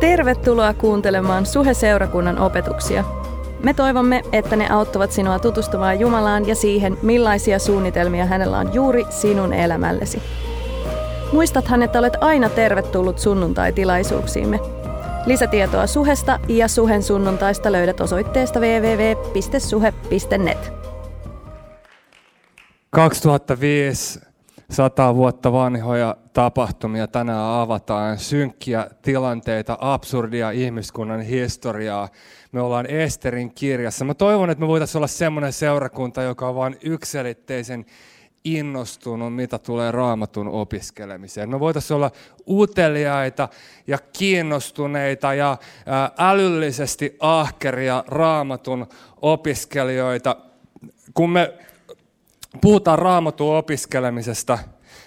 Tervetuloa kuuntelemaan Suhe-seurakunnan opetuksia. Me toivomme, että ne auttavat sinua tutustumaan Jumalaan ja siihen, millaisia suunnitelmia hänellä on juuri sinun elämällesi. Muistathan, että olet aina tervetullut sunnuntai-tilaisuuksiimme. Lisätietoa Suhesta ja Suhen sunnuntaista löydät osoitteesta www.suhe.net. 2005 sata vuotta vanhoja tapahtumia tänään avataan, synkkiä tilanteita, absurdia ihmiskunnan historiaa. Me ollaan Esterin kirjassa. Mä toivon, että me voitaisiin olla semmoinen seurakunta, joka on vain yksilitteisen innostunut, mitä tulee raamatun opiskelemiseen. Me voitaisiin olla uteliaita ja kiinnostuneita ja älyllisesti ahkeria raamatun opiskelijoita. Kun me puhutaan raamatun opiskelemisesta,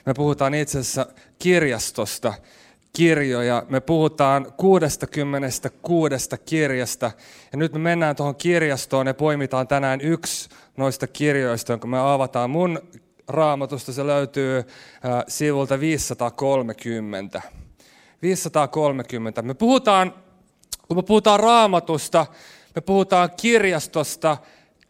me puhutaan itse asiassa kirjastosta, kirjoja. Me puhutaan 66 kirjasta. Ja nyt me mennään tuohon kirjastoon ja poimitaan tänään yksi noista kirjoista, jonka me avataan. Mun raamatusta se löytyy äh, sivulta 530. 530. Me puhutaan, kun me puhutaan raamatusta, me puhutaan kirjastosta,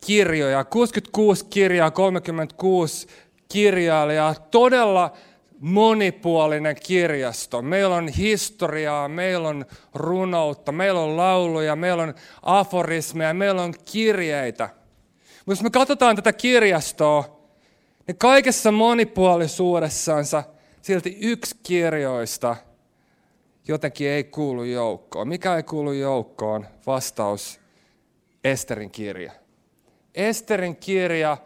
kirjoja, 66 kirjaa, 36 kirjailijaa, todella monipuolinen kirjasto. Meillä on historiaa, meillä on runoutta, meillä on lauluja, meillä on aforismeja, meillä on kirjeitä. Mutta jos me katsotaan tätä kirjastoa, niin kaikessa monipuolisuudessansa silti yksi kirjoista jotenkin ei kuulu joukkoon. Mikä ei kuulu joukkoon? Vastaus Esterin kirja. Esterin kirja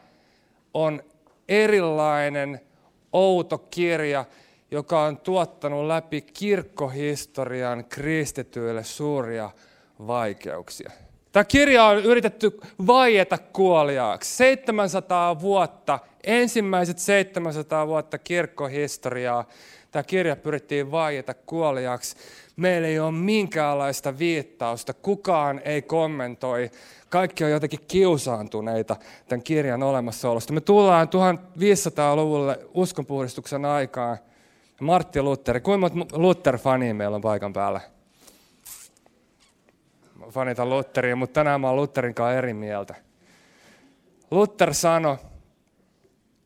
on erilainen, outo kirja, joka on tuottanut läpi kirkkohistorian kristityille suuria vaikeuksia. Tämä kirja on yritetty vaieta kuoliaaksi. 700 vuotta, ensimmäiset 700 vuotta kirkkohistoriaa, tämä kirja pyrittiin vaieta kuoliaaksi. Meillä ei ole minkäänlaista viittausta, kukaan ei kommentoi kaikki on jotenkin kiusaantuneita tämän kirjan olemassaolosta. Me tullaan 1500-luvulle uskonpuhdistuksen aikaan. Martti Luther, kuinka monta Luther-fania meillä on paikan päällä? Fanita Lutheria, mutta tänään mä oon Lutherin kanssa eri mieltä. Luther sanoi,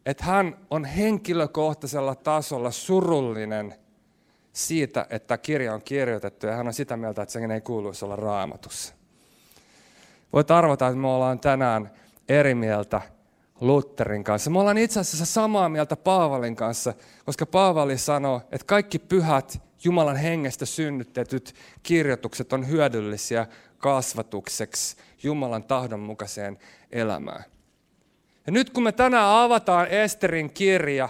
että hän on henkilökohtaisella tasolla surullinen siitä, että kirja on kirjoitettu ja hän on sitä mieltä, että sen ei kuuluisi olla raamatussa. Voit arvata, että me ollaan tänään eri mieltä Lutherin kanssa. Me ollaan itse asiassa samaa mieltä Paavalin kanssa, koska Paavali sanoo, että kaikki pyhät Jumalan hengestä synnytetyt kirjoitukset on hyödyllisiä kasvatukseksi Jumalan tahdon mukaiseen elämään. Ja nyt kun me tänään avataan Esterin kirja,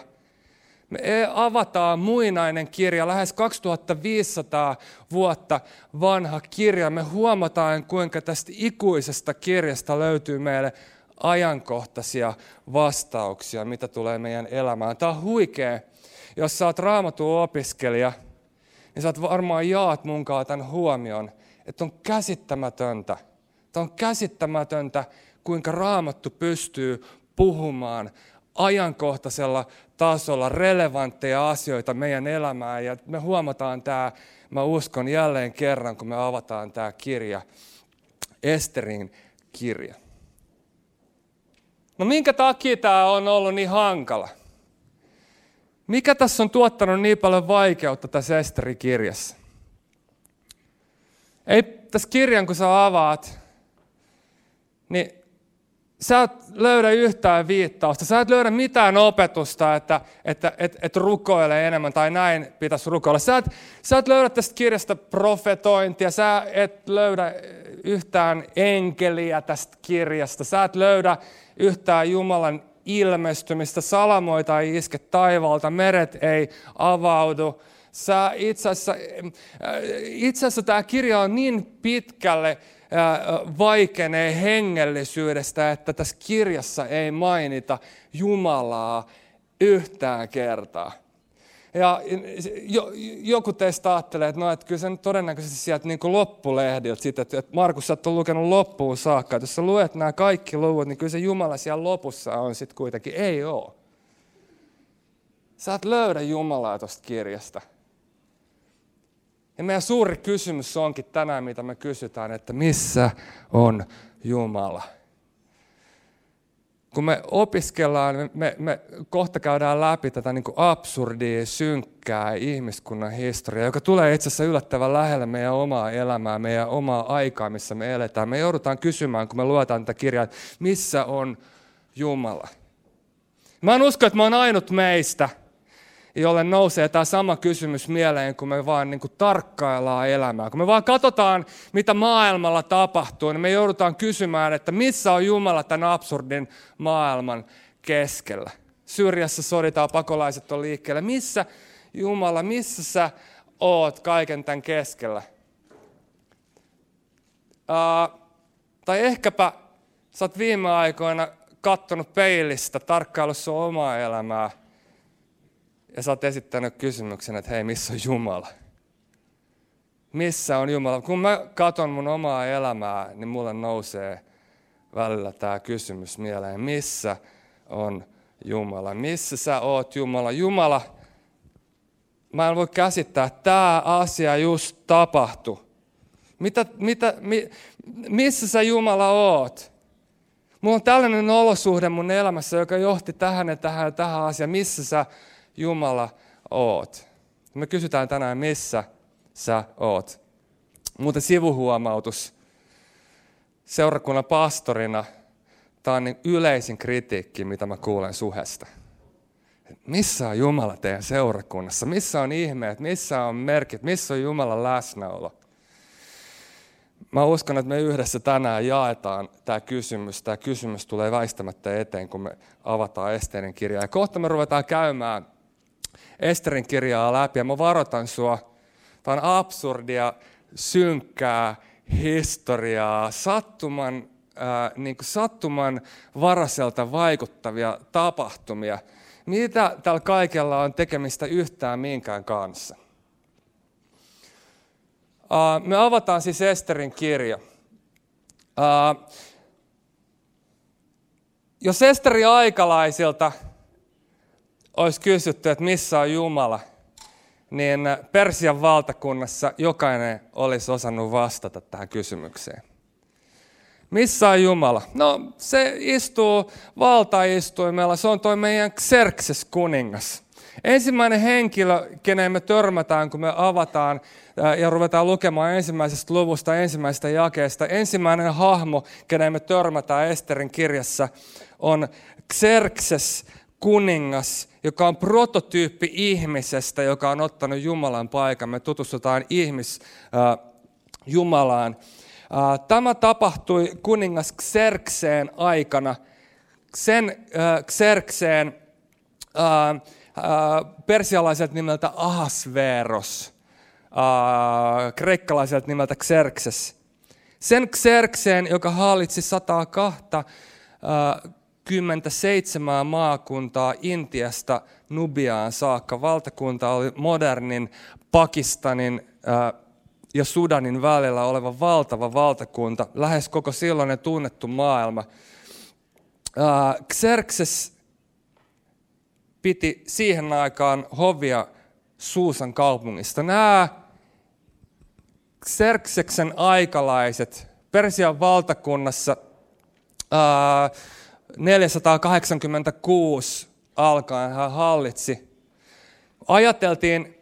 me avataan muinainen kirja, lähes 2500 vuotta vanha kirja. Me huomataan, kuinka tästä ikuisesta kirjasta löytyy meille ajankohtaisia vastauksia, mitä tulee meidän elämään. Tämä on huikea. Jos sä oot raamatun opiskelija, niin sä oot varmaan jaat munkaan tämän huomion, että on käsittämätöntä. Tämä on käsittämätöntä, kuinka raamattu pystyy puhumaan ajankohtaisella tasolla relevantteja asioita meidän elämään. Ja me huomataan tämä, mä uskon jälleen kerran, kun me avataan tämä kirja, Esterin kirja. No minkä takia tämä on ollut niin hankala? Mikä tässä on tuottanut niin paljon vaikeutta tässä Esterin kirjassa? Ei tässä kirjan, kun sä avaat, niin sä et löydä yhtään viittausta, sä et löydä mitään opetusta, että, että et, et rukoile enemmän tai näin pitäisi rukoilla. Sä et, sä et löydä tästä kirjasta profetointia, sä et löydä yhtään enkeliä tästä kirjasta, sä et löydä yhtään Jumalan ilmestymistä, salamoita ei iske taivaalta, meret ei avaudu. Sä itse asiassa, itse asiassa tämä kirja on niin pitkälle vaikenee hengellisyydestä, että tässä kirjassa ei mainita Jumalaa yhtään kertaa. Ja joku teistä ajattelee, että, no, että kyllä se nyt todennäköisesti sieltä niin loppulehdiltä, siitä, että Markus, sä oot lukenut loppuun saakka. Että jos sä luet nämä kaikki luvut, niin kyllä se Jumala siellä lopussa on sitten kuitenkin. Ei ole. Sä et löydä Jumalaa tuosta kirjasta. Ja meidän suuri kysymys onkin tänään, mitä me kysytään, että missä on Jumala? kun me opiskellaan, me, me kohta käydään läpi tätä niin kuin absurdia, synkkää ihmiskunnan historiaa, joka tulee itse asiassa yllättävän lähelle meidän omaa elämää, meidän omaa aikaa, missä me eletään. Me joudutaan kysymään, kun me luetaan tätä kirjaa, missä on Jumala? Mä en usko, että mä oon ainut meistä, jolle nousee tämä sama kysymys mieleen, kun me vaan niin kuin tarkkaillaan elämää. Kun me vaan katsotaan, mitä maailmalla tapahtuu, niin me joudutaan kysymään, että missä on Jumala tämän absurdin maailman keskellä. Syrjässä soditaan, pakolaiset on liikkeellä. Missä Jumala, missä sä oot kaiken tämän keskellä? Uh, tai ehkäpä sä oot viime aikoina kattonut peilistä, tarkkaillut sun omaa elämää – ja sä oot esittänyt kysymyksen, että hei, missä on Jumala? Missä on Jumala? Kun mä katson mun omaa elämää, niin mulle nousee välillä tämä kysymys mieleen. Missä on Jumala? Missä sä oot Jumala? Jumala, mä en voi käsittää, tämä asia just tapahtui. Mitä, mitä, mi, missä sä Jumala oot? Mulla on tällainen olosuhde mun elämässä, joka johti tähän ja tähän ja tähän asiaan. Missä sä Jumala oot? Me kysytään tänään, missä sä oot. Muuten sivuhuomautus. Seurakunnan pastorina tämä on niin yleisin kritiikki, mitä mä kuulen suhesta. Missä on Jumala teidän seurakunnassa? Missä on ihmeet? Missä on merkit? Missä on Jumalan läsnäolo? Mä uskon, että me yhdessä tänään jaetaan tämä kysymys. Tämä kysymys tulee väistämättä eteen, kun me avataan Esterin kirjaa. Ja kohta me ruvetaan käymään Esterin kirjaa läpi ja mä varoitan sua. Tämä on absurdia, synkkää historiaa, sattuman, äh, niin kuin sattuman varaselta vaikuttavia tapahtumia. Mitä tällä kaikella on tekemistä yhtään minkään kanssa? Uh, me avataan siis Esterin kirja. Uh, jos Esteri aikalaisilta olisi kysytty, että missä on Jumala, niin Persian valtakunnassa jokainen olisi osannut vastata tähän kysymykseen. Missä on Jumala? No se istuu valtaistuimella, se on toi meidän Xerxes kuningas. Ensimmäinen henkilö, keneen me törmätään, kun me avataan ja ruvetaan lukemaan ensimmäisestä luvusta, ensimmäisestä jakeesta. Ensimmäinen hahmo, keneen me törmätään Esterin kirjassa, on Xerxes kuningas, joka on prototyyppi ihmisestä, joka on ottanut Jumalan paikan. Me tutustutaan ihmis äh, Jumalaan. Äh, tämä tapahtui kuningas Xerxeen aikana. Sen äh, Xerxeen äh, äh, persialaiselta nimeltä Ahasveros, äh, kreikkalaiselta nimeltä Xerxes. Sen Xerxeen, joka hallitsi 102 äh, 27 maakuntaa Intiasta Nubiaan saakka. Valtakunta oli modernin Pakistanin ja Sudanin välillä oleva valtava valtakunta, lähes koko silloinen tunnettu maailma. Xerxes piti siihen aikaan hovia Suusan kaupungista. Nämä Xerxeksen aikalaiset Persian valtakunnassa ää, 486 alkaen hän hallitsi. Ajateltiin,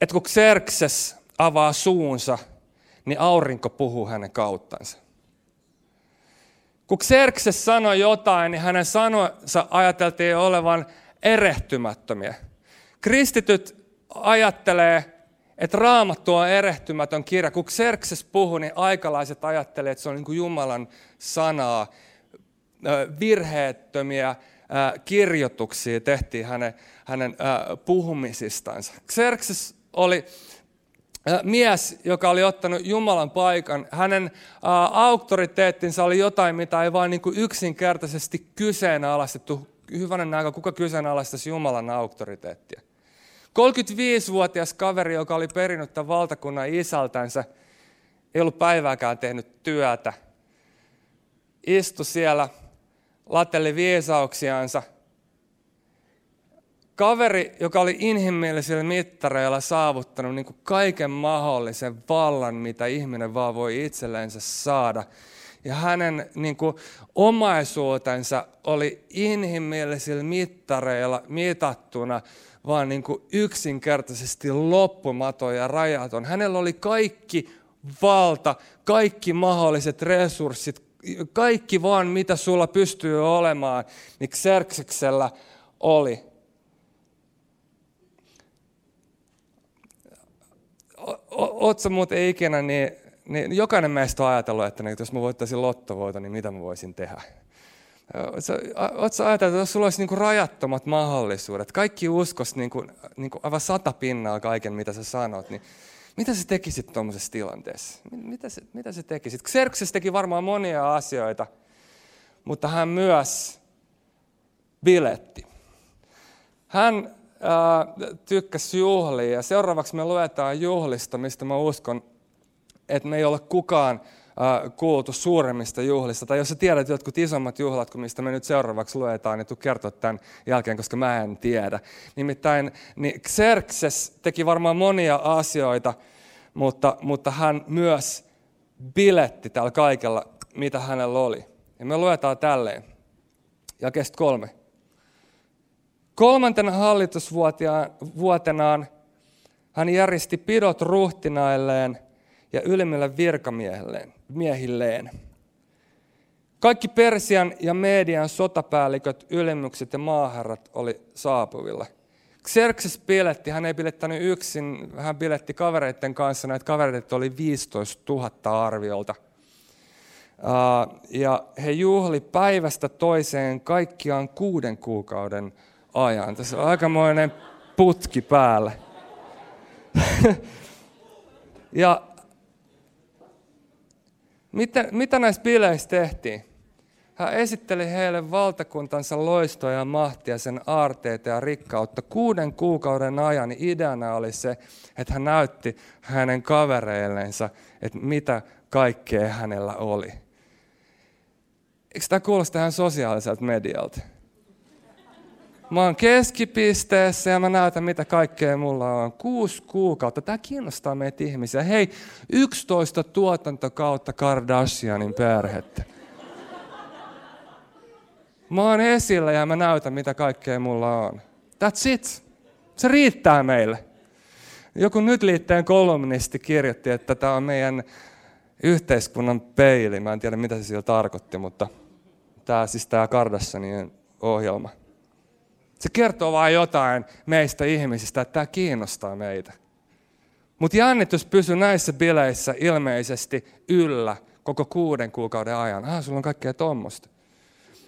että kun Xerxes avaa suunsa, niin aurinko puhuu hänen kauttansa. Kun Xerxes sanoi jotain, niin hänen sanoinsa ajateltiin olevan erehtymättömiä. Kristityt ajattelee, että raamattu on erehtymätön kirja. Kun Xerxes puhuu, niin aikalaiset ajattelee, että se on niin kuin Jumalan sanaa virheettömiä kirjoituksia tehtiin hänen, hänen puhumisistansa. Xerxes oli mies, joka oli ottanut Jumalan paikan. Hänen auktoriteettinsa oli jotain, mitä ei vain niin kuin yksinkertaisesti kyseenalaistettu. Hyvänen aika, kuka kyseenalaistaisi Jumalan auktoriteettia? 35-vuotias kaveri, joka oli perinnyt tämän valtakunnan isältänsä, ei ollut päivääkään tehnyt työtä. Istu siellä lateli viisauksiansa. Kaveri, joka oli inhimillisillä mittareilla saavuttanut niin kuin kaiken mahdollisen vallan, mitä ihminen vaan voi itsellensä saada. Ja hänen niin kuin, omaisuutensa oli inhimillisillä mittareilla mitattuna vaan niin kuin yksinkertaisesti loppumaton ja rajaton. Hänellä oli kaikki valta, kaikki mahdolliset resurssit, kaikki vaan mitä sulla pystyy olemaan, niin Xerxeksellä oli. Oletko muuten ikinä, niin, niin jokainen meistä on ajatellut, että niin, jos mä voittaisin lottovoita, niin mitä mä voisin tehdä? Oletko ajatellut, että jos sulla olisi niin kuin rajattomat mahdollisuudet, kaikki uskos niin kuin, niin kuin aivan sata pinnaa kaiken, mitä sä sanot, niin mitä sä tekisit tuommoisessa tilanteessa? Mitä sä, mitä sä tekisit? Xerxes teki varmaan monia asioita, mutta hän myös biletti. Hän ää, tykkäsi juhlia ja seuraavaksi me luetaan juhlista, mistä mä uskon, että me ei ole kukaan kuultu suuremmista juhlista. Tai jos sä tiedät jotkut isommat juhlat kuin mistä me nyt seuraavaksi luetaan, niin tuu kertoa tämän jälkeen, koska mä en tiedä. Nimittäin niin Xerxes teki varmaan monia asioita, mutta, mutta hän myös biletti tällä kaikella, mitä hänellä oli. Ja me luetaan tälleen. Jakesta kolme. Kolmantena hallitusvuotenaan hän järjesti pidot ruhtinailleen ja ylimmille virkamiehilleen. Kaikki Persian ja Median sotapäälliköt, ylimmykset ja maaherrat oli saapuvilla. Xerxes piletti, hän ei pilettänyt yksin, hän piletti kavereiden kanssa, näitä kavereita oli 15 000 arviolta. Ja he juhli päivästä toiseen kaikkiaan kuuden kuukauden ajan. Tässä on aikamoinen putki päällä. ja mitä, mitä näissä bileissä tehtiin? Hän esitteli heille valtakuntansa loistoa ja mahtia, sen aarteita ja rikkautta. Kuuden kuukauden ajan ideana oli se, että hän näytti hänen kavereillensa, että mitä kaikkea hänellä oli. Eikö tämä kuulosta tähän sosiaaliselta medialta? Mä oon keskipisteessä ja mä näytän, mitä kaikkea mulla on. Kuusi kuukautta. Tämä kiinnostaa meitä ihmisiä. Hei, 11 tuotantokautta Kardashianin perhettä. Mä oon esillä ja mä näytän, mitä kaikkea mulla on. That's it. Se riittää meille. Joku nyt liitteen kolumnisti kirjoitti, että tämä on meidän yhteiskunnan peili. Mä en tiedä, mitä se sillä tarkoitti, mutta tämä siis tämä Kardashianin ohjelma. Se kertoo vain jotain meistä ihmisistä, että tämä kiinnostaa meitä. Mutta jännitys pysyy näissä bileissä ilmeisesti yllä koko kuuden kuukauden ajan. Ah, sulla on kaikkea tuommoista.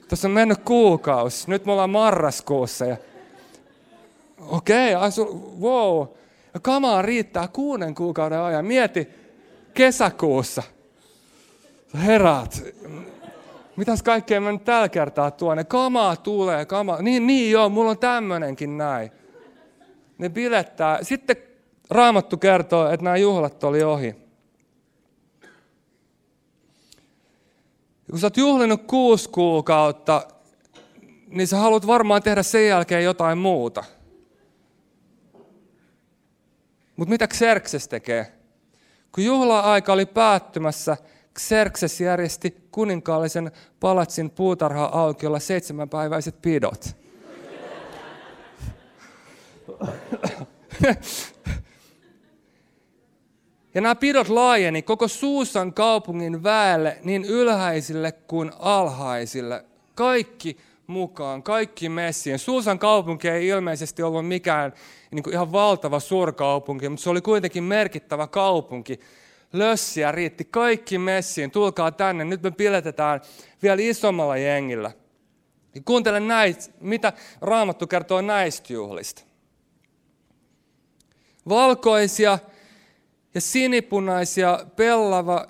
Tuossa on mennyt kuukausi. Nyt me ollaan marraskuussa. Ja... Okei, okay, asu... wow. Ja kamaa riittää kuuden kuukauden ajan. Mieti, kesäkuussa. Herrat, mitäs kaikkea mä nyt tällä kertaa tuonne? Kamaa tulee, kamaa. Niin, niin joo, mulla on tämmönenkin näin. Ne bilettää. Sitten Raamattu kertoo, että nämä juhlat oli ohi. kun sä oot juhlinut kuusi kuukautta, niin sä haluat varmaan tehdä sen jälkeen jotain muuta. Mutta mitä Xerxes tekee? Kun juhla-aika oli päättymässä, Xerxes järjesti kuninkaallisen palatsin puutarha-aukiolla seitsemänpäiväiset pidot. Ja nämä pidot laajeni koko Suusan kaupungin väelle niin ylhäisille kuin alhaisille. Kaikki mukaan, kaikki messiin. Suusan kaupunki ei ilmeisesti ollut mikään niin kuin ihan valtava suurkaupunki, mutta se oli kuitenkin merkittävä kaupunki. Lössiä riitti kaikki messiin, tulkaa tänne, nyt me piletetään vielä isommalla jengillä. Ja kuuntele näitä, mitä Raamattu kertoo näistä juhlista. Valkoisia ja sinipunaisia pellava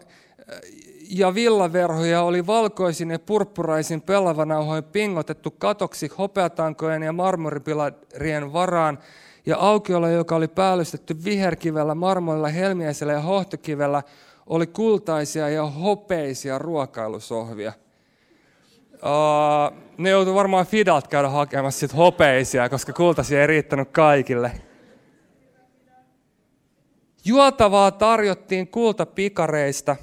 ja villaverhoja oli valkoisin ja purppuraisin pellavanauhoin pingotettu katoksi hopeatankojen ja marmoripilarien varaan, ja aukiolla, joka oli päällystetty viherkivellä, marmoilla, helmiäisellä ja hohtokivellä, oli kultaisia ja hopeisia ruokailusohvia. Uh, ne joutui varmaan Fidalt käydä hakemassa sit hopeisia, koska kultaisia ei riittänyt kaikille. Juotavaa tarjottiin kultapikareista,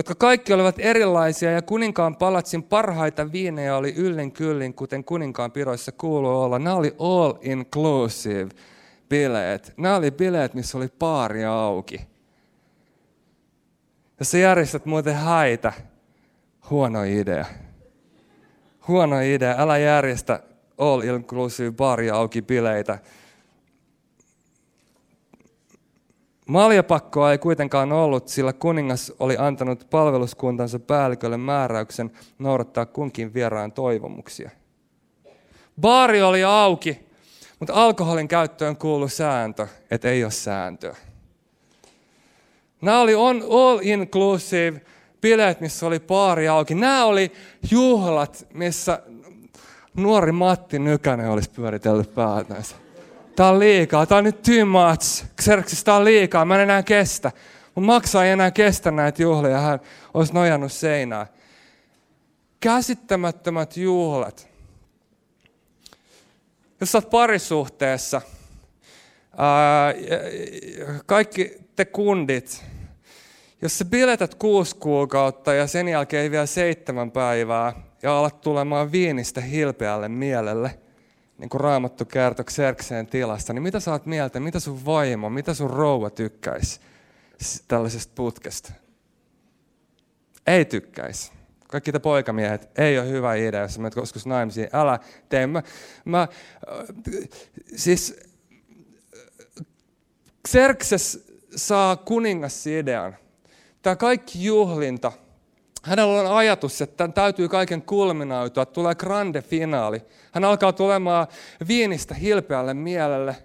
jotka kaikki olivat erilaisia ja kuninkaan palatsin parhaita viinejä oli yllin kyllin, kuten kuninkaan piroissa kuuluu olla. Nämä oli all inclusive bileet. Nämä oli bileet, missä oli paari auki. Jos sä järjestät muuten häitä, huono idea. Huono idea. Älä järjestä all inclusive baria auki bileitä. Maljapakkoa ei kuitenkaan ollut, sillä kuningas oli antanut palveluskuntansa päällikölle määräyksen noudattaa kunkin vieraan toivomuksia. Baari oli auki, mutta alkoholin käyttöön kuului sääntö, että ei ole sääntöä. Nämä oli on all inclusive bileet, missä oli baari auki. Nämä oli juhlat, missä nuori Matti Nykänen olisi pyöritellyt päätänsä. Tämä on liikaa, tämä on nyt too much. Xerxes, tämä on liikaa, mä en enää kestä. Mun maksaa ei enää kestä näitä juhlia, hän olisi nojannut seinään. Käsittämättömät juhlat. Jos sä oot parisuhteessa, ää, kaikki te kundit, jos sä biletät kuusi kuukautta ja sen jälkeen vielä seitsemän päivää ja alat tulemaan viinistä hilpeälle mielelle – niin kuin raamattu kertoo Xerxeen tilasta, niin mitä sä oot mieltä, mitä sun vaimo, mitä sun rouva tykkäisi tällaisesta putkesta? Ei tykkäisi. Kaikki te poikamiehet, ei ole hyvä idea, jos menet koskus naimisiin. Älä tee. Mä, mä, siis Xerxes saa kuningas idean. Tämä kaikki juhlinta, hänellä on ajatus, että tämän täytyy kaiken kulminautua, tulee grande finaali. Hän alkaa tulemaan viinistä hilpeälle mielelle.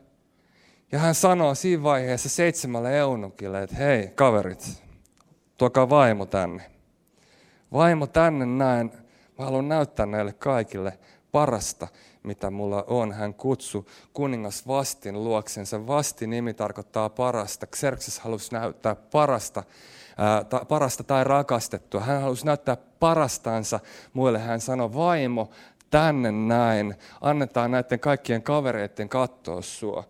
Ja hän sanoo siinä vaiheessa seitsemälle eunukille, että hei kaverit, tuokaa vaimo tänne. Vaimo tänne näin. Mä haluan näyttää näille kaikille parasta, mitä mulla on. Hän kutsu kuningas Vastin luoksensa. Vasti nimi tarkoittaa parasta. Xerxes halusi näyttää parasta ta, parasta tai rakastettua. Hän halusi näyttää parastansa muille. Hän sanoi, vaimo, tänne näin. Annetaan näiden kaikkien kavereiden katsoa sua.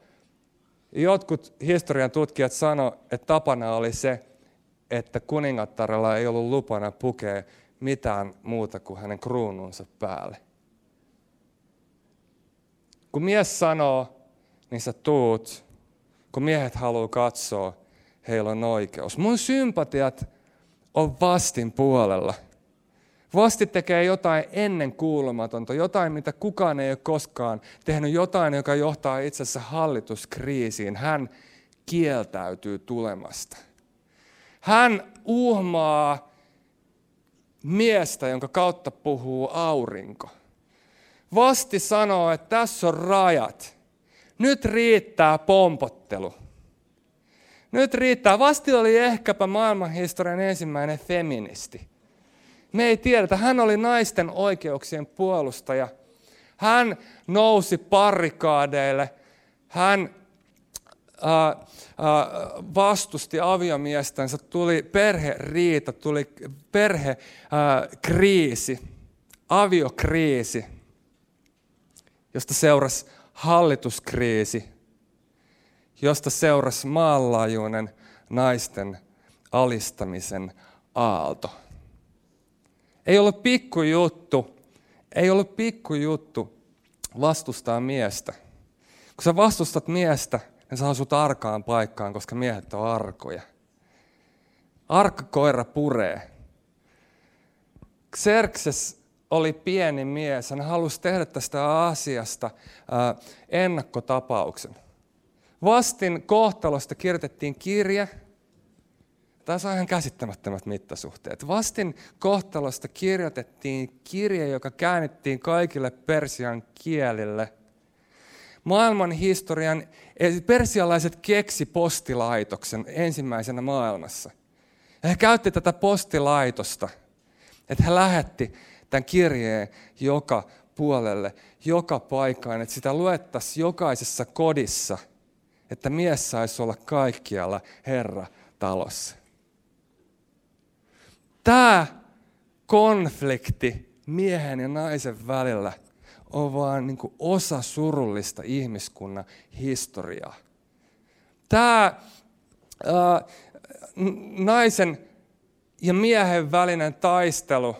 Jotkut historian tutkijat sanoivat, että tapana oli se, että kuningattarella ei ollut lupana pukea mitään muuta kuin hänen kruununsa päälle. Kun mies sanoo, niin sä tuut. Kun miehet haluaa katsoa, heillä on oikeus. Mun sympatiat on vastin puolella. Vasti tekee jotain ennen kuulumatonta, jotain, mitä kukaan ei ole koskaan tehnyt, jotain, joka johtaa itse asiassa hallituskriisiin. Hän kieltäytyy tulemasta. Hän uhmaa miestä, jonka kautta puhuu aurinko. Vasti sanoo, että tässä on rajat. Nyt riittää pompottelu. Nyt riittää. Vasti oli ehkäpä maailmanhistorian ensimmäinen feministi. Me ei tiedetä. Hän oli naisten oikeuksien puolustaja. Hän nousi parikaadeille. Hän vastusti aviomiestänsä. Tuli perheriita, tuli perhekriisi, aviokriisi, josta seurasi hallituskriisi, josta seurasi maanlaajuinen naisten alistamisen aalto. Ei ollut pikkujuttu, ei ollut pikkujuttu vastustaa miestä. Kun sä vastustat miestä, niin saa sut arkaan paikkaan, koska miehet on arkoja. Arkkoira puree. Xerxes oli pieni mies. Hän halusi tehdä tästä asiasta ennakkotapauksen. Vastin kohtalosta kirjoitettiin kirje. Tässä on ihan käsittämättömät mittasuhteet. Vastin kohtalosta kirjoitettiin kirje, joka käännettiin kaikille persian kielille. Maailman historian persialaiset keksi postilaitoksen ensimmäisenä maailmassa. Ja he käytti tätä postilaitosta, että he lähetti tämän kirjeen joka puolelle, joka paikkaan, että sitä luettaisiin jokaisessa kodissa – että mies saisi olla kaikkialla Herra talossa. Tämä konflikti miehen ja naisen välillä on vaan niin osa surullista ihmiskunnan historiaa. Tämä ää, naisen ja miehen välinen taistelu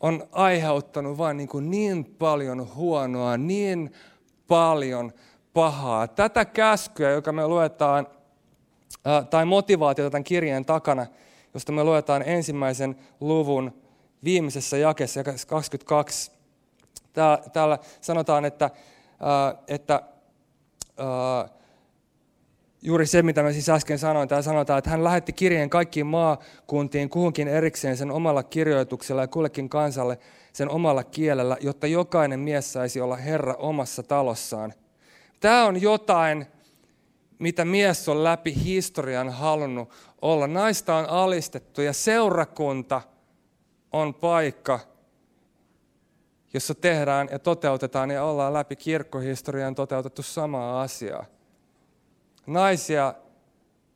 on aiheuttanut vain niin, niin paljon huonoa, niin paljon pahaa. Tätä käskyä, joka me luetaan, tai motivaatiota tämän kirjeen takana, josta me luetaan ensimmäisen luvun viimeisessä jakessa, 22. Täällä sanotaan, että, että juuri se, mitä mä siis äsken sanoin. Täällä sanotaan, että hän lähetti kirjeen kaikkiin maakuntiin kuhunkin erikseen sen omalla kirjoituksella ja kullekin kansalle sen omalla kielellä, jotta jokainen mies saisi olla Herra omassa talossaan. Tämä on jotain, mitä mies on läpi historian halunnut olla. Naista on alistettu ja seurakunta on paikka, jossa tehdään ja toteutetaan ja ollaan läpi kirkkohistorian toteutettu samaa asiaa. Naisia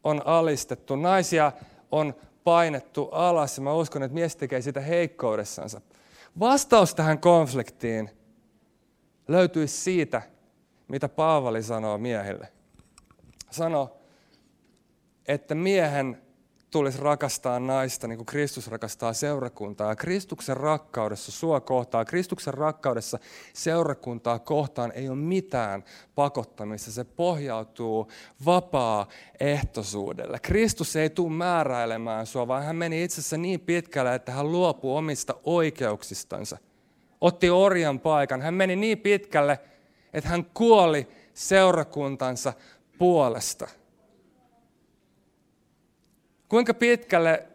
on alistettu, naisia on painettu alas ja mä uskon, että mies tekee sitä heikkoudessansa. Vastaus tähän konfliktiin löytyisi siitä, mitä Paavali sanoo miehille. Sano, että miehen tulisi rakastaa naista niin kuin Kristus rakastaa seurakuntaa. Ja Kristuksen rakkaudessa sua kohtaan, Kristuksen rakkaudessa seurakuntaa kohtaan ei ole mitään pakottamista. Se pohjautuu vapaa-ehtoisuudelle. Kristus ei tule määräilemään sua, vaan hän meni itse asiassa niin pitkälle, että hän luopui omista oikeuksistansa. Otti orjan paikan. Hän meni niin pitkälle, että hän kuoli seurakuntansa puolesta. Kuinka pitkälle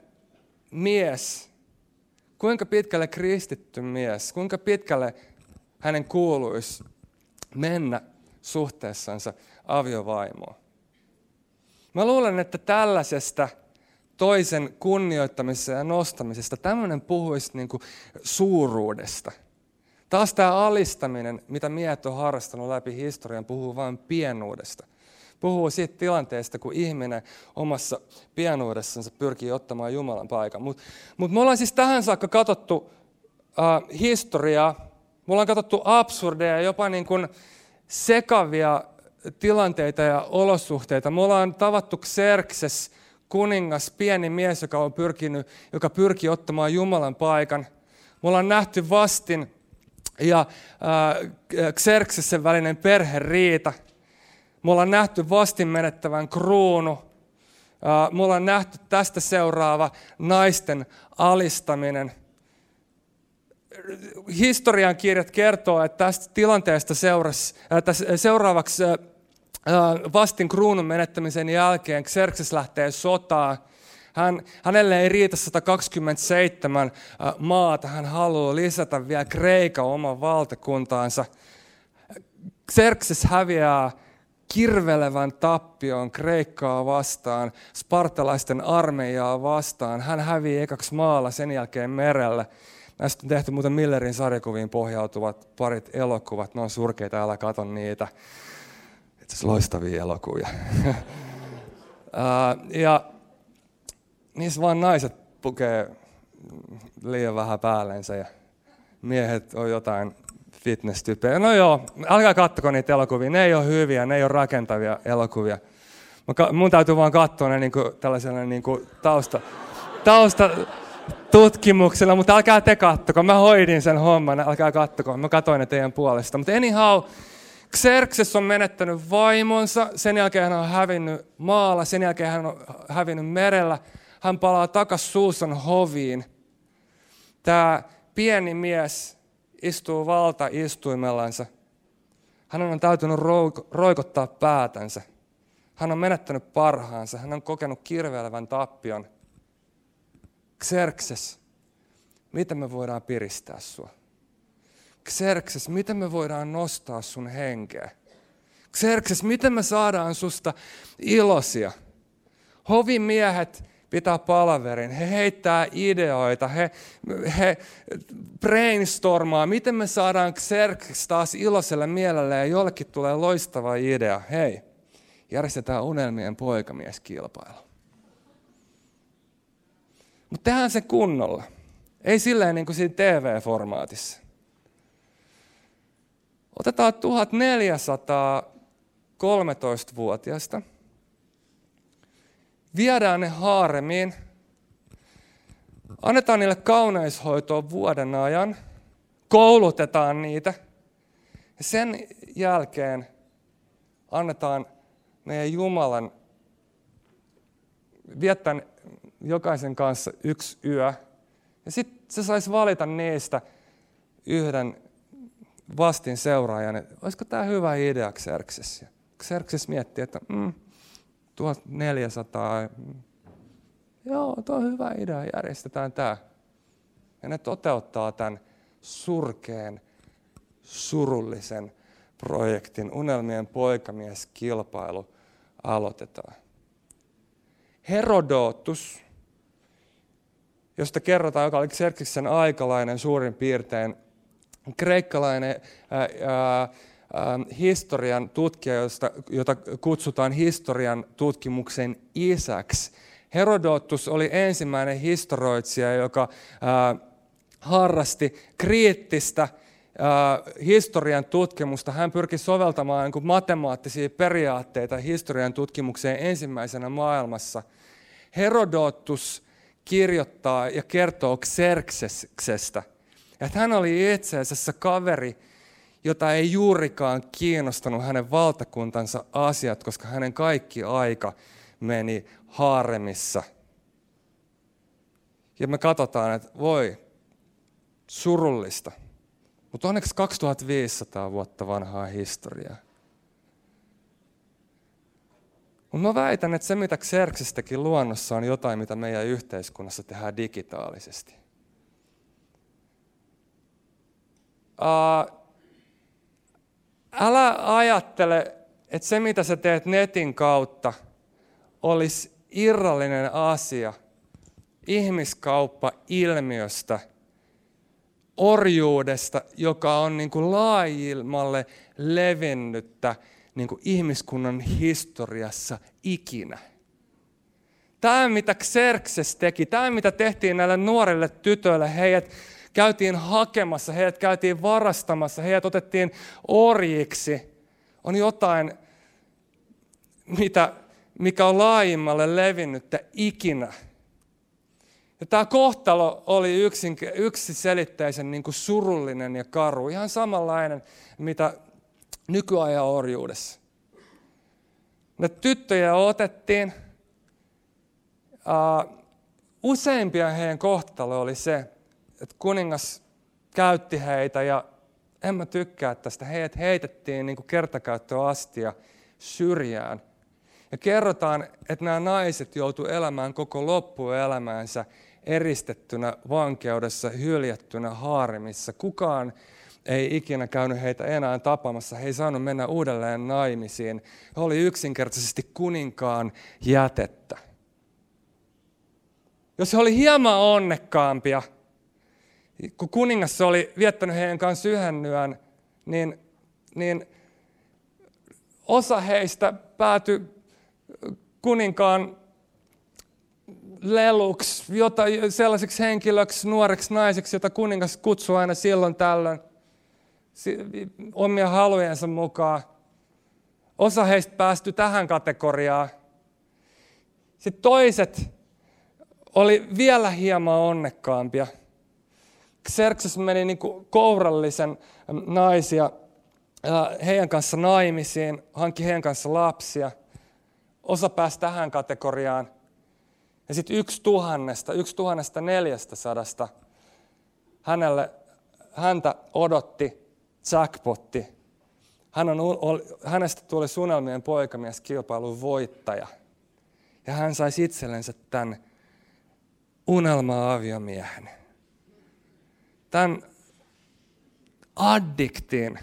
mies, kuinka pitkälle kristitty mies, kuinka pitkälle hänen kuuluisi mennä suhteessansa aviovaimoon. Mä luulen, että tällaisesta toisen kunnioittamisesta ja nostamisesta, tämmöinen puhuisi niin kuin suuruudesta. Taas tämä alistaminen, mitä miehet on harrastanut läpi historian, puhuu vain pienuudesta puhuu siitä tilanteesta, kun ihminen omassa pienuudessansa pyrkii ottamaan Jumalan paikan. Mutta mut me ollaan siis tähän saakka katsottu äh, historiaa, me ollaan katsottu absurdeja, jopa niin kuin sekavia tilanteita ja olosuhteita. Me ollaan tavattu Xerxes, kuningas, pieni mies, joka, on pyrkinyt, joka pyrkii ottamaan Jumalan paikan. Me ollaan nähty vastin ja äh, Xerxesen välinen perheriita – me ollaan nähty vastin menettävän kruunu. Me ollaan nähty tästä seuraava naisten alistaminen. Historian kirjat kertoo, että tästä tilanteesta seurasi, seuraavaksi vastin kruunun menettämisen jälkeen Xerxes lähtee sotaan. Hän, hänelle ei riitä 127 maata, hän haluaa lisätä vielä Kreikan oman valtakuntaansa. Xerxes häviää kirvelevän tappion Kreikkaa vastaan, spartalaisten armeijaa vastaan. Hän hävii ekaksi maalla, sen jälkeen merellä. Näistä on tehty muuten Millerin sarjakuviin pohjautuvat parit elokuvat. Ne on surkeita, älä kato niitä. Itse loistavia elokuvia. ja niissä vaan naiset pukee liian vähän päällensä ja miehet on jotain fitness-tyyppejä. No joo, älkää kattoko niitä elokuvia. Ne ei ole hyviä, ne ei ole rakentavia elokuvia. Mun täytyy vaan katsoa ne niin kuin, tällaisena niin kuin tausta, tausta tutkimuksella, mutta älkää te kattoko. Mä hoidin sen homman, älkää kattoko. Mä katoin ne teidän puolesta. Mutta anyhow, Xerxes on menettänyt vaimonsa, sen jälkeen hän on hävinnyt maalla, sen jälkeen hän on hävinnyt merellä. Hän palaa takaisin Suusan hoviin. Tämä pieni mies, istuu valtaistuimellansa. Hän on täytynyt roikottaa päätänsä. Hän on menettänyt parhaansa. Hän on kokenut kirveilevän tappion. Xerxes, miten me voidaan piristää sua? Xerxes, miten me voidaan nostaa sun henkeä? Xerxes, miten me saadaan susta iloisia? Hovimiehet pitää palaverin, he heittää ideoita, he, he brainstormaa, miten me saadaan Xerxes taas iloiselle mielelle ja jollekin tulee loistava idea. Hei, järjestetään unelmien poikamieskilpailu. Mutta tehdään se kunnolla. Ei silleen niin kuin siinä TV-formaatissa. Otetaan 1413-vuotiaista. Viedään ne haaremiin. Annetaan niille kauneishoitoa vuoden ajan. Koulutetaan niitä. Ja sen jälkeen annetaan meidän Jumalan viettää jokaisen kanssa yksi yö. Ja sitten se saisi valita niistä yhden vastin seuraajan, että olisiko tämä hyvä idea Xerxes. Xerxes miettii, että mm, 1400, mm, joo, tuo on hyvä idea, järjestetään tämä. Ja ne toteuttaa tämän surkeen, surullisen projektin. Unelmien poikamieskilpailu aloitetaan. Herodotus, josta kerrotaan, joka oli Xerxeksen aikalainen suurin piirtein, kreikkalainen ää, ää, historian tutkija, josta, jota kutsutaan historian tutkimuksen isäksi. Herodotus oli ensimmäinen historioitsija, joka ää, harrasti kriittistä historian tutkimusta. Hän pyrki soveltamaan niin matemaattisia periaatteita historian tutkimukseen ensimmäisenä maailmassa. Herodotus kirjoittaa ja kertoo Xerxestä, että hän oli itse asiassa kaveri, jota ei juurikaan kiinnostanut hänen valtakuntansa asiat, koska hänen kaikki aika meni haaremissa. Ja me katsotaan, että voi, surullista. Mutta onneksi 2500 vuotta vanhaa historiaa. Mutta mä väitän, että se mitä Xerxes teki luonnossa on jotain, mitä meidän yhteiskunnassa tehdään digitaalisesti. Uh, älä ajattele, että se mitä sä teet netin kautta olisi irrallinen asia ihmiskauppa-ilmiöstä – orjuudesta, joka on niin kuin laajimmalle levinnyttä niin kuin ihmiskunnan historiassa ikinä. Tämä, mitä Xerxes teki, tämä, mitä tehtiin näille nuorille tytöille, heidät käytiin hakemassa, heidät käytiin varastamassa, heidät otettiin orjiksi, on jotain, mitä, mikä on laajimmalle levinnyttä ikinä. Ja tämä kohtalo oli yksin, yksiselitteisen niin kuin surullinen ja karu, ihan samanlainen, mitä nykyajan orjuudessa. Ne tyttöjä otettiin. Uh, useimpia heidän kohtalo oli se, että kuningas käytti heitä ja en mä tykkää tästä. Heidät heitettiin niin kuin kertakäyttöastia syrjään. Ja kerrotaan, että nämä naiset joutuivat elämään koko loppuelämäänsä eristettynä vankeudessa, hyljättynä haaremissa. Kukaan ei ikinä käynyt heitä enää tapaamassa. He ei saanut mennä uudelleen naimisiin. He oli yksinkertaisesti kuninkaan jätettä. Jos he oli hieman onnekkaampia, kun kuningas oli viettänyt heidän kanssa yhden yön, niin, niin osa heistä päätyi kuninkaan leluksi, jota, sellaiseksi henkilöksi, nuoreksi naiseksi, jota kuningas kutsuu aina silloin tällöin omia halujensa mukaan. Osa heistä päästyi tähän kategoriaan. Sitten toiset oli vielä hieman onnekkaampia. Xerxes meni niin kuin kourallisen naisia heidän kanssa naimisiin, hankki heidän kanssa lapsia. Osa pääsi tähän kategoriaan. Ja sitten yksi tuhannesta, yksi tuhannesta neljästä sadasta hänelle, häntä odotti jackpotti. Hän on, hänestä tuli sunelmien poikamies kilpailun voittaja. Ja hän sai itsellensä tämän unelma-aviomiehen. Tämän addiktiin.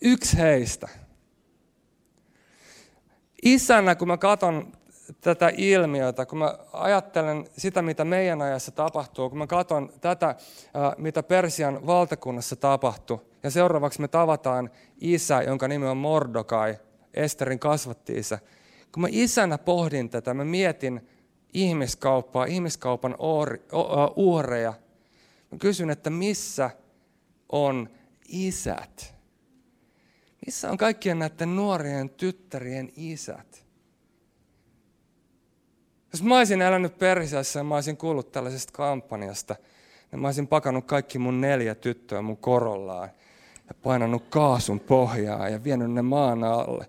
Yksi heistä – isänä, kun mä katson tätä ilmiötä, kun mä ajattelen sitä, mitä meidän ajassa tapahtuu, kun mä katson tätä, mitä Persian valtakunnassa tapahtui, ja seuraavaksi me tavataan isä, jonka nimi on Mordokai, Esterin kasvatti isä. Kun mä isänä pohdin tätä, mä mietin ihmiskauppaa, ihmiskaupan uhreja. Mä kysyn, että missä on isät? Missä on kaikkien näiden nuorien tyttärien isät? Jos mä olisin elänyt Persiassa ja mä olisin kuullut tällaisesta kampanjasta, niin mä olisin pakannut kaikki mun neljä tyttöä mun korollaan ja painanut kaasun pohjaa ja vienyt ne maan alle.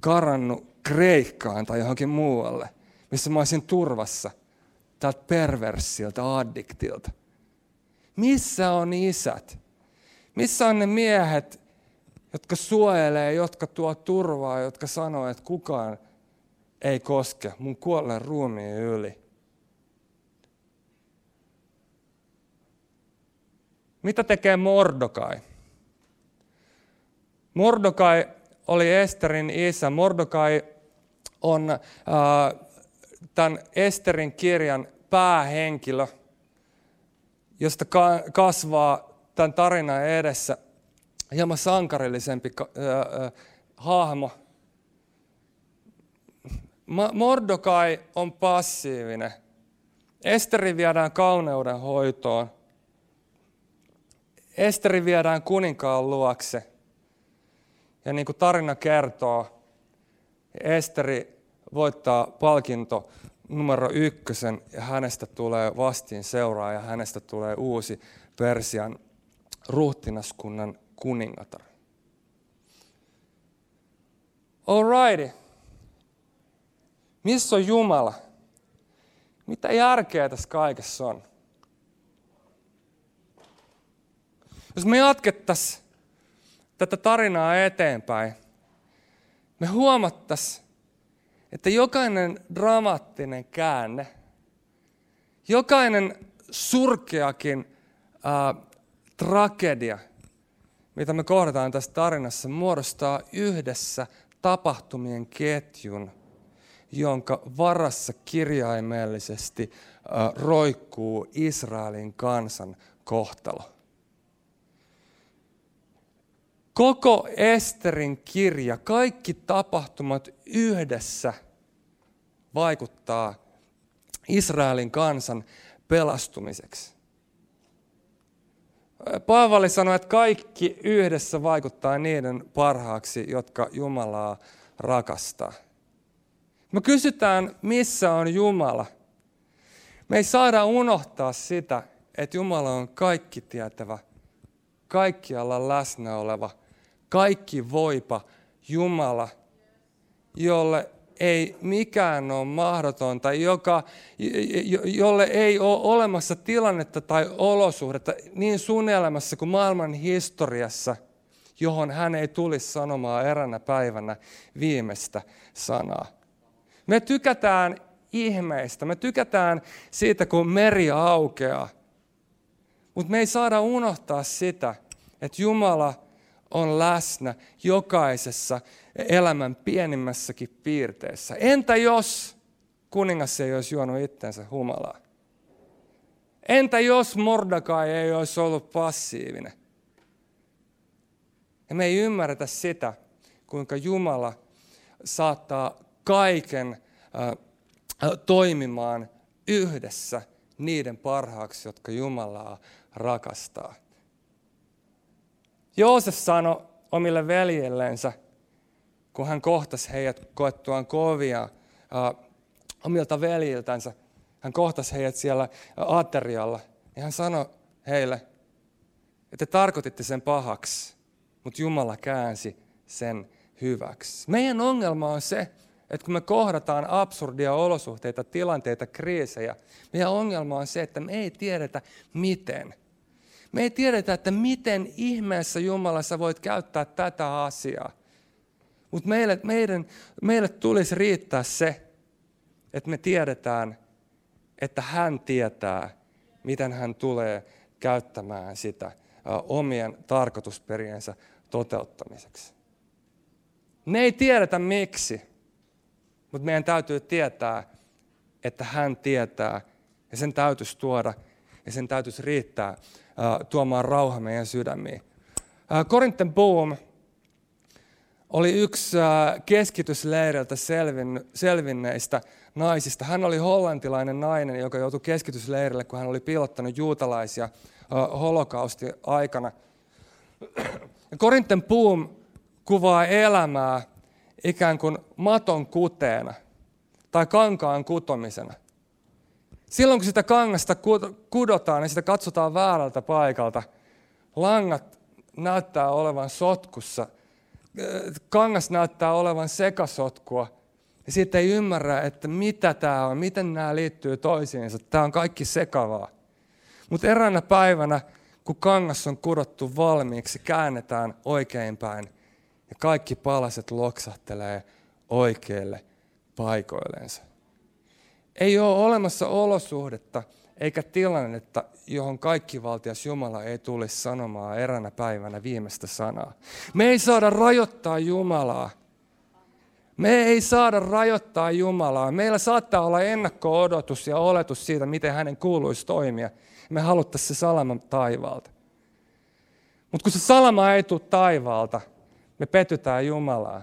Karannut Kreikkaan tai johonkin muualle, missä mä olisin turvassa tältä perverssiltä addiktilta. Missä on isät? Missä on ne miehet, jotka suojelee, jotka tuo turvaa, jotka sanoo, että kukaan ei koske mun kuolleen ruumiin yli. Mitä tekee Mordokai? Mordokai oli Esterin isä. Mordokai on äh, tämän Esterin kirjan päähenkilö, josta ka- kasvaa tämän tarinan edessä hieman sankarillisempi hahmo – Mordokai on passiivinen. Esteri viedään kauneuden hoitoon. Esteri viedään kuninkaan luokse. Ja niin kuin tarina kertoo, Esteri voittaa palkinto numero ykkösen ja hänestä tulee vastiin seuraa ja hänestä tulee uusi Persian ruhtinaskunnan kuningatar. Alrighty. Missä on Jumala? Mitä järkeä tässä kaikessa on? Jos me jatkettaisiin tätä tarinaa eteenpäin, me huomattaisiin, että jokainen dramaattinen käänne, jokainen surkeakin ää, tragedia, mitä me kohdataan tässä tarinassa, muodostaa yhdessä tapahtumien ketjun, jonka varassa kirjaimellisesti roikkuu Israelin kansan kohtalo. Koko Esterin kirja, kaikki tapahtumat yhdessä vaikuttaa Israelin kansan pelastumiseksi. Paavali sanoi, että kaikki yhdessä vaikuttaa niiden parhaaksi, jotka Jumalaa rakastaa. Me kysytään, missä on Jumala. Me ei saada unohtaa sitä, että Jumala on kaikki tietävä, kaikkialla läsnä oleva, kaikki voipa Jumala, jolle ei mikään ole mahdotonta, joka, jolle ei ole olemassa tilannetta tai olosuhdetta niin sun elämässä kuin maailman historiassa, johon hän ei tulisi sanomaan eränä päivänä viimeistä sanaa. Me tykätään ihmeistä, me tykätään siitä, kun meri aukeaa. Mutta me ei saada unohtaa sitä, että Jumala on läsnä jokaisessa elämän pienimmässäkin piirteessä. Entä jos kuningas ei olisi juonut itsensä humalaa? Entä jos Mordakai ei olisi ollut passiivinen? Ja me ei ymmärretä sitä, kuinka Jumala saattaa kaiken toimimaan yhdessä niiden parhaaksi, jotka Jumalaa rakastaa. Joosef sanoi omille veljellensä, kun hän kohtasi heidät koettuaan kovia äh, omilta veljiltänsä, hän kohtasi heidät siellä aterialla, ja hän sanoi heille, että te tarkoititte sen pahaksi, mutta Jumala käänsi sen hyväksi. Meidän ongelma on se, että kun me kohdataan absurdia olosuhteita, tilanteita, kriisejä, meidän ongelma on se, että me ei tiedetä miten. Me ei tiedetä, että miten ihmeessä Jumala sä voit käyttää tätä asiaa. Mutta meille, meidän, meille tulisi riittää se, että me tiedetään, että hän tietää, miten hän tulee käyttämään sitä omien tarkoitusperiensä toteuttamiseksi. Me ei tiedetä miksi, mutta meidän täytyy tietää, että hän tietää ja sen täytyisi tuoda ja sen täytyisi riittää tuomaan rauha meidän sydämiin. Uh, Korinten Boom oli yksi äh, keskitysleiriltä selvinneistä naisista. Hän oli hollantilainen nainen, joka joutui keskitysleirille, kun hän oli piilottanut juutalaisia äh, holokausti aikana. Korinten Boom kuvaa elämää ikään kuin maton kuteena tai kankaan kutomisena. Silloin kun sitä kangasta kudotaan, niin sitä katsotaan väärältä paikalta. Langat näyttää olevan sotkussa. Kangas näyttää olevan sekasotkua. Ja siitä ei ymmärrä, että mitä tämä on, miten nämä liittyy toisiinsa. Tämä on kaikki sekavaa. Mutta eräänä päivänä, kun kangas on kudottu valmiiksi, käännetään oikeinpäin. Ja kaikki palaset loksahtelee oikeille paikoillensa. Ei ole olemassa olosuhdetta eikä tilannetta, johon kaikki valtias Jumala ei tulisi sanomaan eränä päivänä viimeistä sanaa. Me ei saada rajoittaa Jumalaa. Me ei saada rajoittaa Jumalaa. Meillä saattaa olla ennakko-odotus ja oletus siitä, miten hänen kuuluisi toimia. Me haluttaisiin se salama taivaalta. Mutta kun se salama ei tule taivaalta, me petytään Jumalaa.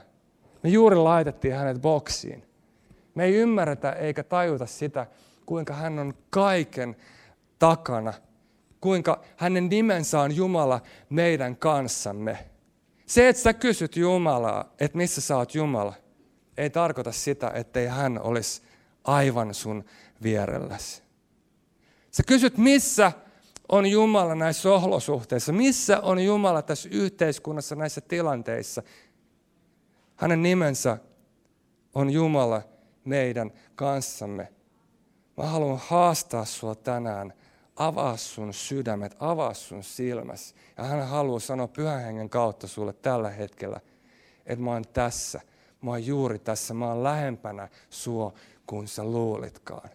Me juuri laitettiin hänet boksiin. Me ei ymmärretä eikä tajuta sitä, kuinka hän on kaiken takana. Kuinka hänen nimensä on Jumala meidän kanssamme. Se, että sä kysyt Jumalaa, että missä sä oot Jumala, ei tarkoita sitä, ettei hän olisi aivan sun vierelläsi. Sä kysyt, missä on Jumala näissä olosuhteissa, missä on Jumala tässä yhteiskunnassa, näissä tilanteissa. Hänen nimensä on Jumala meidän kanssamme. Mä haluan haastaa sua tänään, avaa sun sydämet, avaa sun silmäs. Ja hän haluaa sanoa pyhän hengen kautta sulle tällä hetkellä, että mä oon tässä, mä oon juuri tässä, mä oon lähempänä sua kuin sä luulitkaan.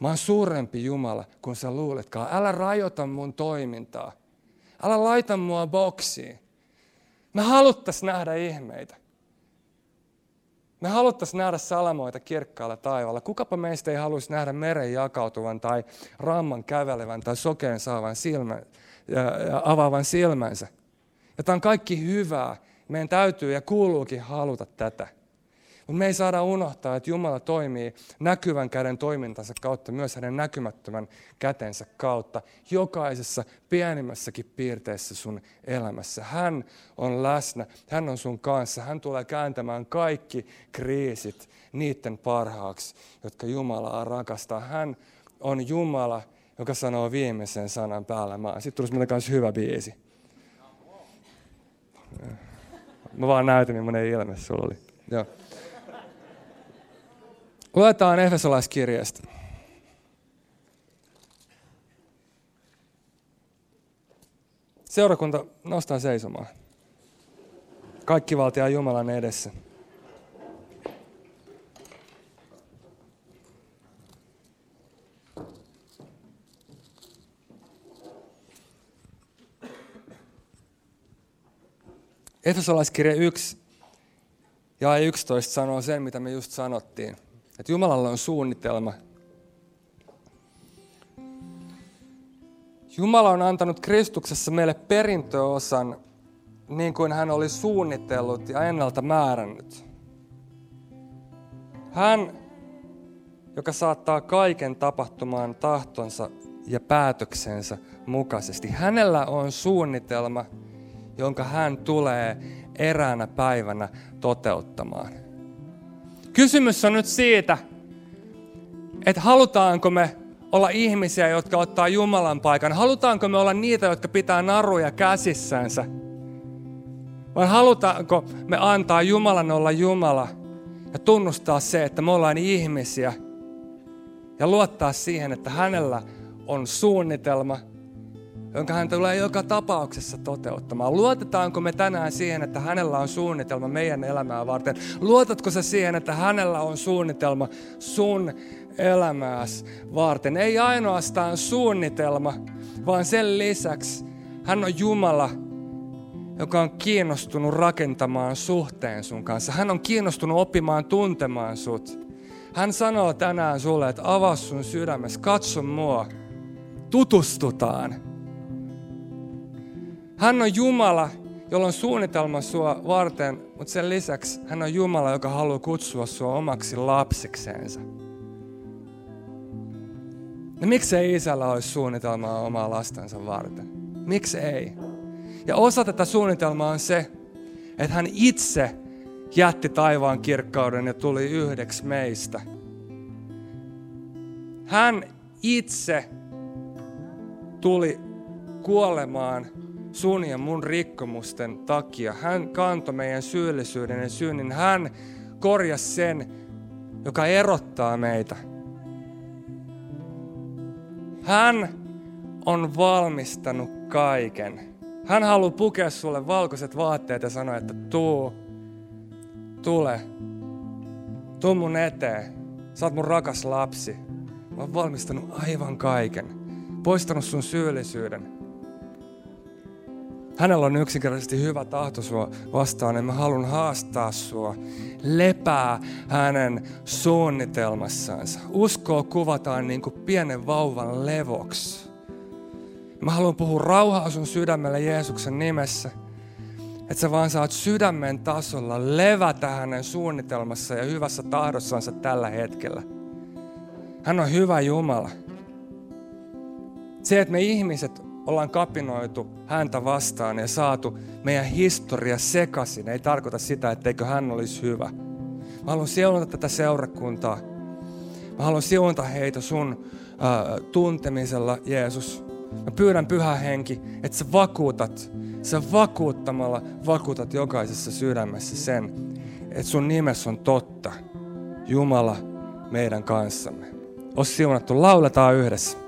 Mä oon suurempi Jumala kuin sä luulitkaan. Älä rajoita mun toimintaa. Älä laita mua boksiin. Me haluttais nähdä ihmeitä. Me haluttaisiin nähdä salamoita kirkkaalla taivaalla. Kukapa meistä ei haluaisi nähdä meren jakautuvan tai ramman kävelevän tai sokeen saavan silmän, ja, ja avaavan silmänsä. Ja tämä on kaikki hyvää. Meidän täytyy ja kuuluukin haluta tätä. Mutta me ei saada unohtaa, että Jumala toimii näkyvän käden toimintansa kautta, myös hänen näkymättömän kätensä kautta, jokaisessa pienimmässäkin piirteessä sun elämässä. Hän on läsnä, hän on sun kanssa, hän tulee kääntämään kaikki kriisit niiden parhaaksi, jotka Jumalaa rakastaa. Hän on Jumala, joka sanoo viimeisen sanan päällä maan. Sitten tulisi meille myös hyvä biisi. Mä vaan näytin, millainen ilme sulla oli. Joo. Luetaan Efesolaiskirjasta. Seurakunta nostaa seisomaan. Kaikki valtia Jumalan edessä. Efesolaiskirja 1 ja 11 sanoo sen, mitä me just sanottiin. Että Jumalalla on suunnitelma. Jumala on antanut Kristuksessa meille perintöosan niin kuin hän oli suunnitellut ja ennalta määrännyt. Hän, joka saattaa kaiken tapahtumaan tahtonsa ja päätöksensä mukaisesti. Hänellä on suunnitelma, jonka hän tulee eräänä päivänä toteuttamaan. Kysymys on nyt siitä, että halutaanko me olla ihmisiä, jotka ottaa Jumalan paikan. Halutaanko me olla niitä, jotka pitää naruja käsissänsä? Vai halutaanko me antaa Jumalan olla Jumala ja tunnustaa se, että me ollaan ihmisiä ja luottaa siihen, että hänellä on suunnitelma – jonka hän tulee joka tapauksessa toteuttamaan. Luotetaanko me tänään siihen, että hänellä on suunnitelma meidän elämää varten? Luotatko sä siihen, että hänellä on suunnitelma sun elämääsi varten? Ei ainoastaan suunnitelma, vaan sen lisäksi hän on Jumala, joka on kiinnostunut rakentamaan suhteen sun kanssa. Hän on kiinnostunut oppimaan tuntemaan sut. Hän sanoo tänään sulle, että avaa sun sydämessä, katso mua, tutustutaan. Hän on Jumala, jolla on suunnitelma sua varten, mutta sen lisäksi hän on Jumala, joka haluaa kutsua sua omaksi lapsikseensa. No ei isällä olisi suunnitelmaa omaa lastensa varten? Miksi ei? Ja osa tätä suunnitelmaa on se, että hän itse jätti taivaan kirkkauden ja tuli yhdeksi meistä. Hän itse tuli kuolemaan sun ja mun rikkomusten takia. Hän kantoi meidän syyllisyyden ja synnin. Hän korjasi sen, joka erottaa meitä. Hän on valmistanut kaiken. Hän haluaa pukea sulle valkoiset vaatteet ja sanoa, että tuu, tule, tuu mun eteen. Sä oot mun rakas lapsi. Mä oon valmistanut aivan kaiken. Poistanut sun syyllisyyden. Hänellä on yksinkertaisesti hyvä tahto sua vastaan ja mä haluan haastaa sua. Lepää hänen suunnitelmassansa. Uskoa kuvataan niin kuin pienen vauvan levoksi. Mä haluan puhua rauhaa sun sydämelle Jeesuksen nimessä. Että sä vaan saat sydämen tasolla levätä hänen suunnitelmassa ja hyvässä tahdossansa tällä hetkellä. Hän on hyvä Jumala. Se, että me ihmiset ollaan kapinoitu häntä vastaan ja saatu meidän historia sekaisin, ei tarkoita sitä, etteikö hän olisi hyvä. Mä haluan siunata tätä seurakuntaa. Mä haluan siunata heitä sun äh, tuntemisella, Jeesus. Mä pyydän pyhä henki, että sä vakuutat, sä vakuuttamalla vakuutat jokaisessa sydämessä sen, että sun nimessä on totta. Jumala meidän kanssamme. Os siunattu, lauletaan yhdessä.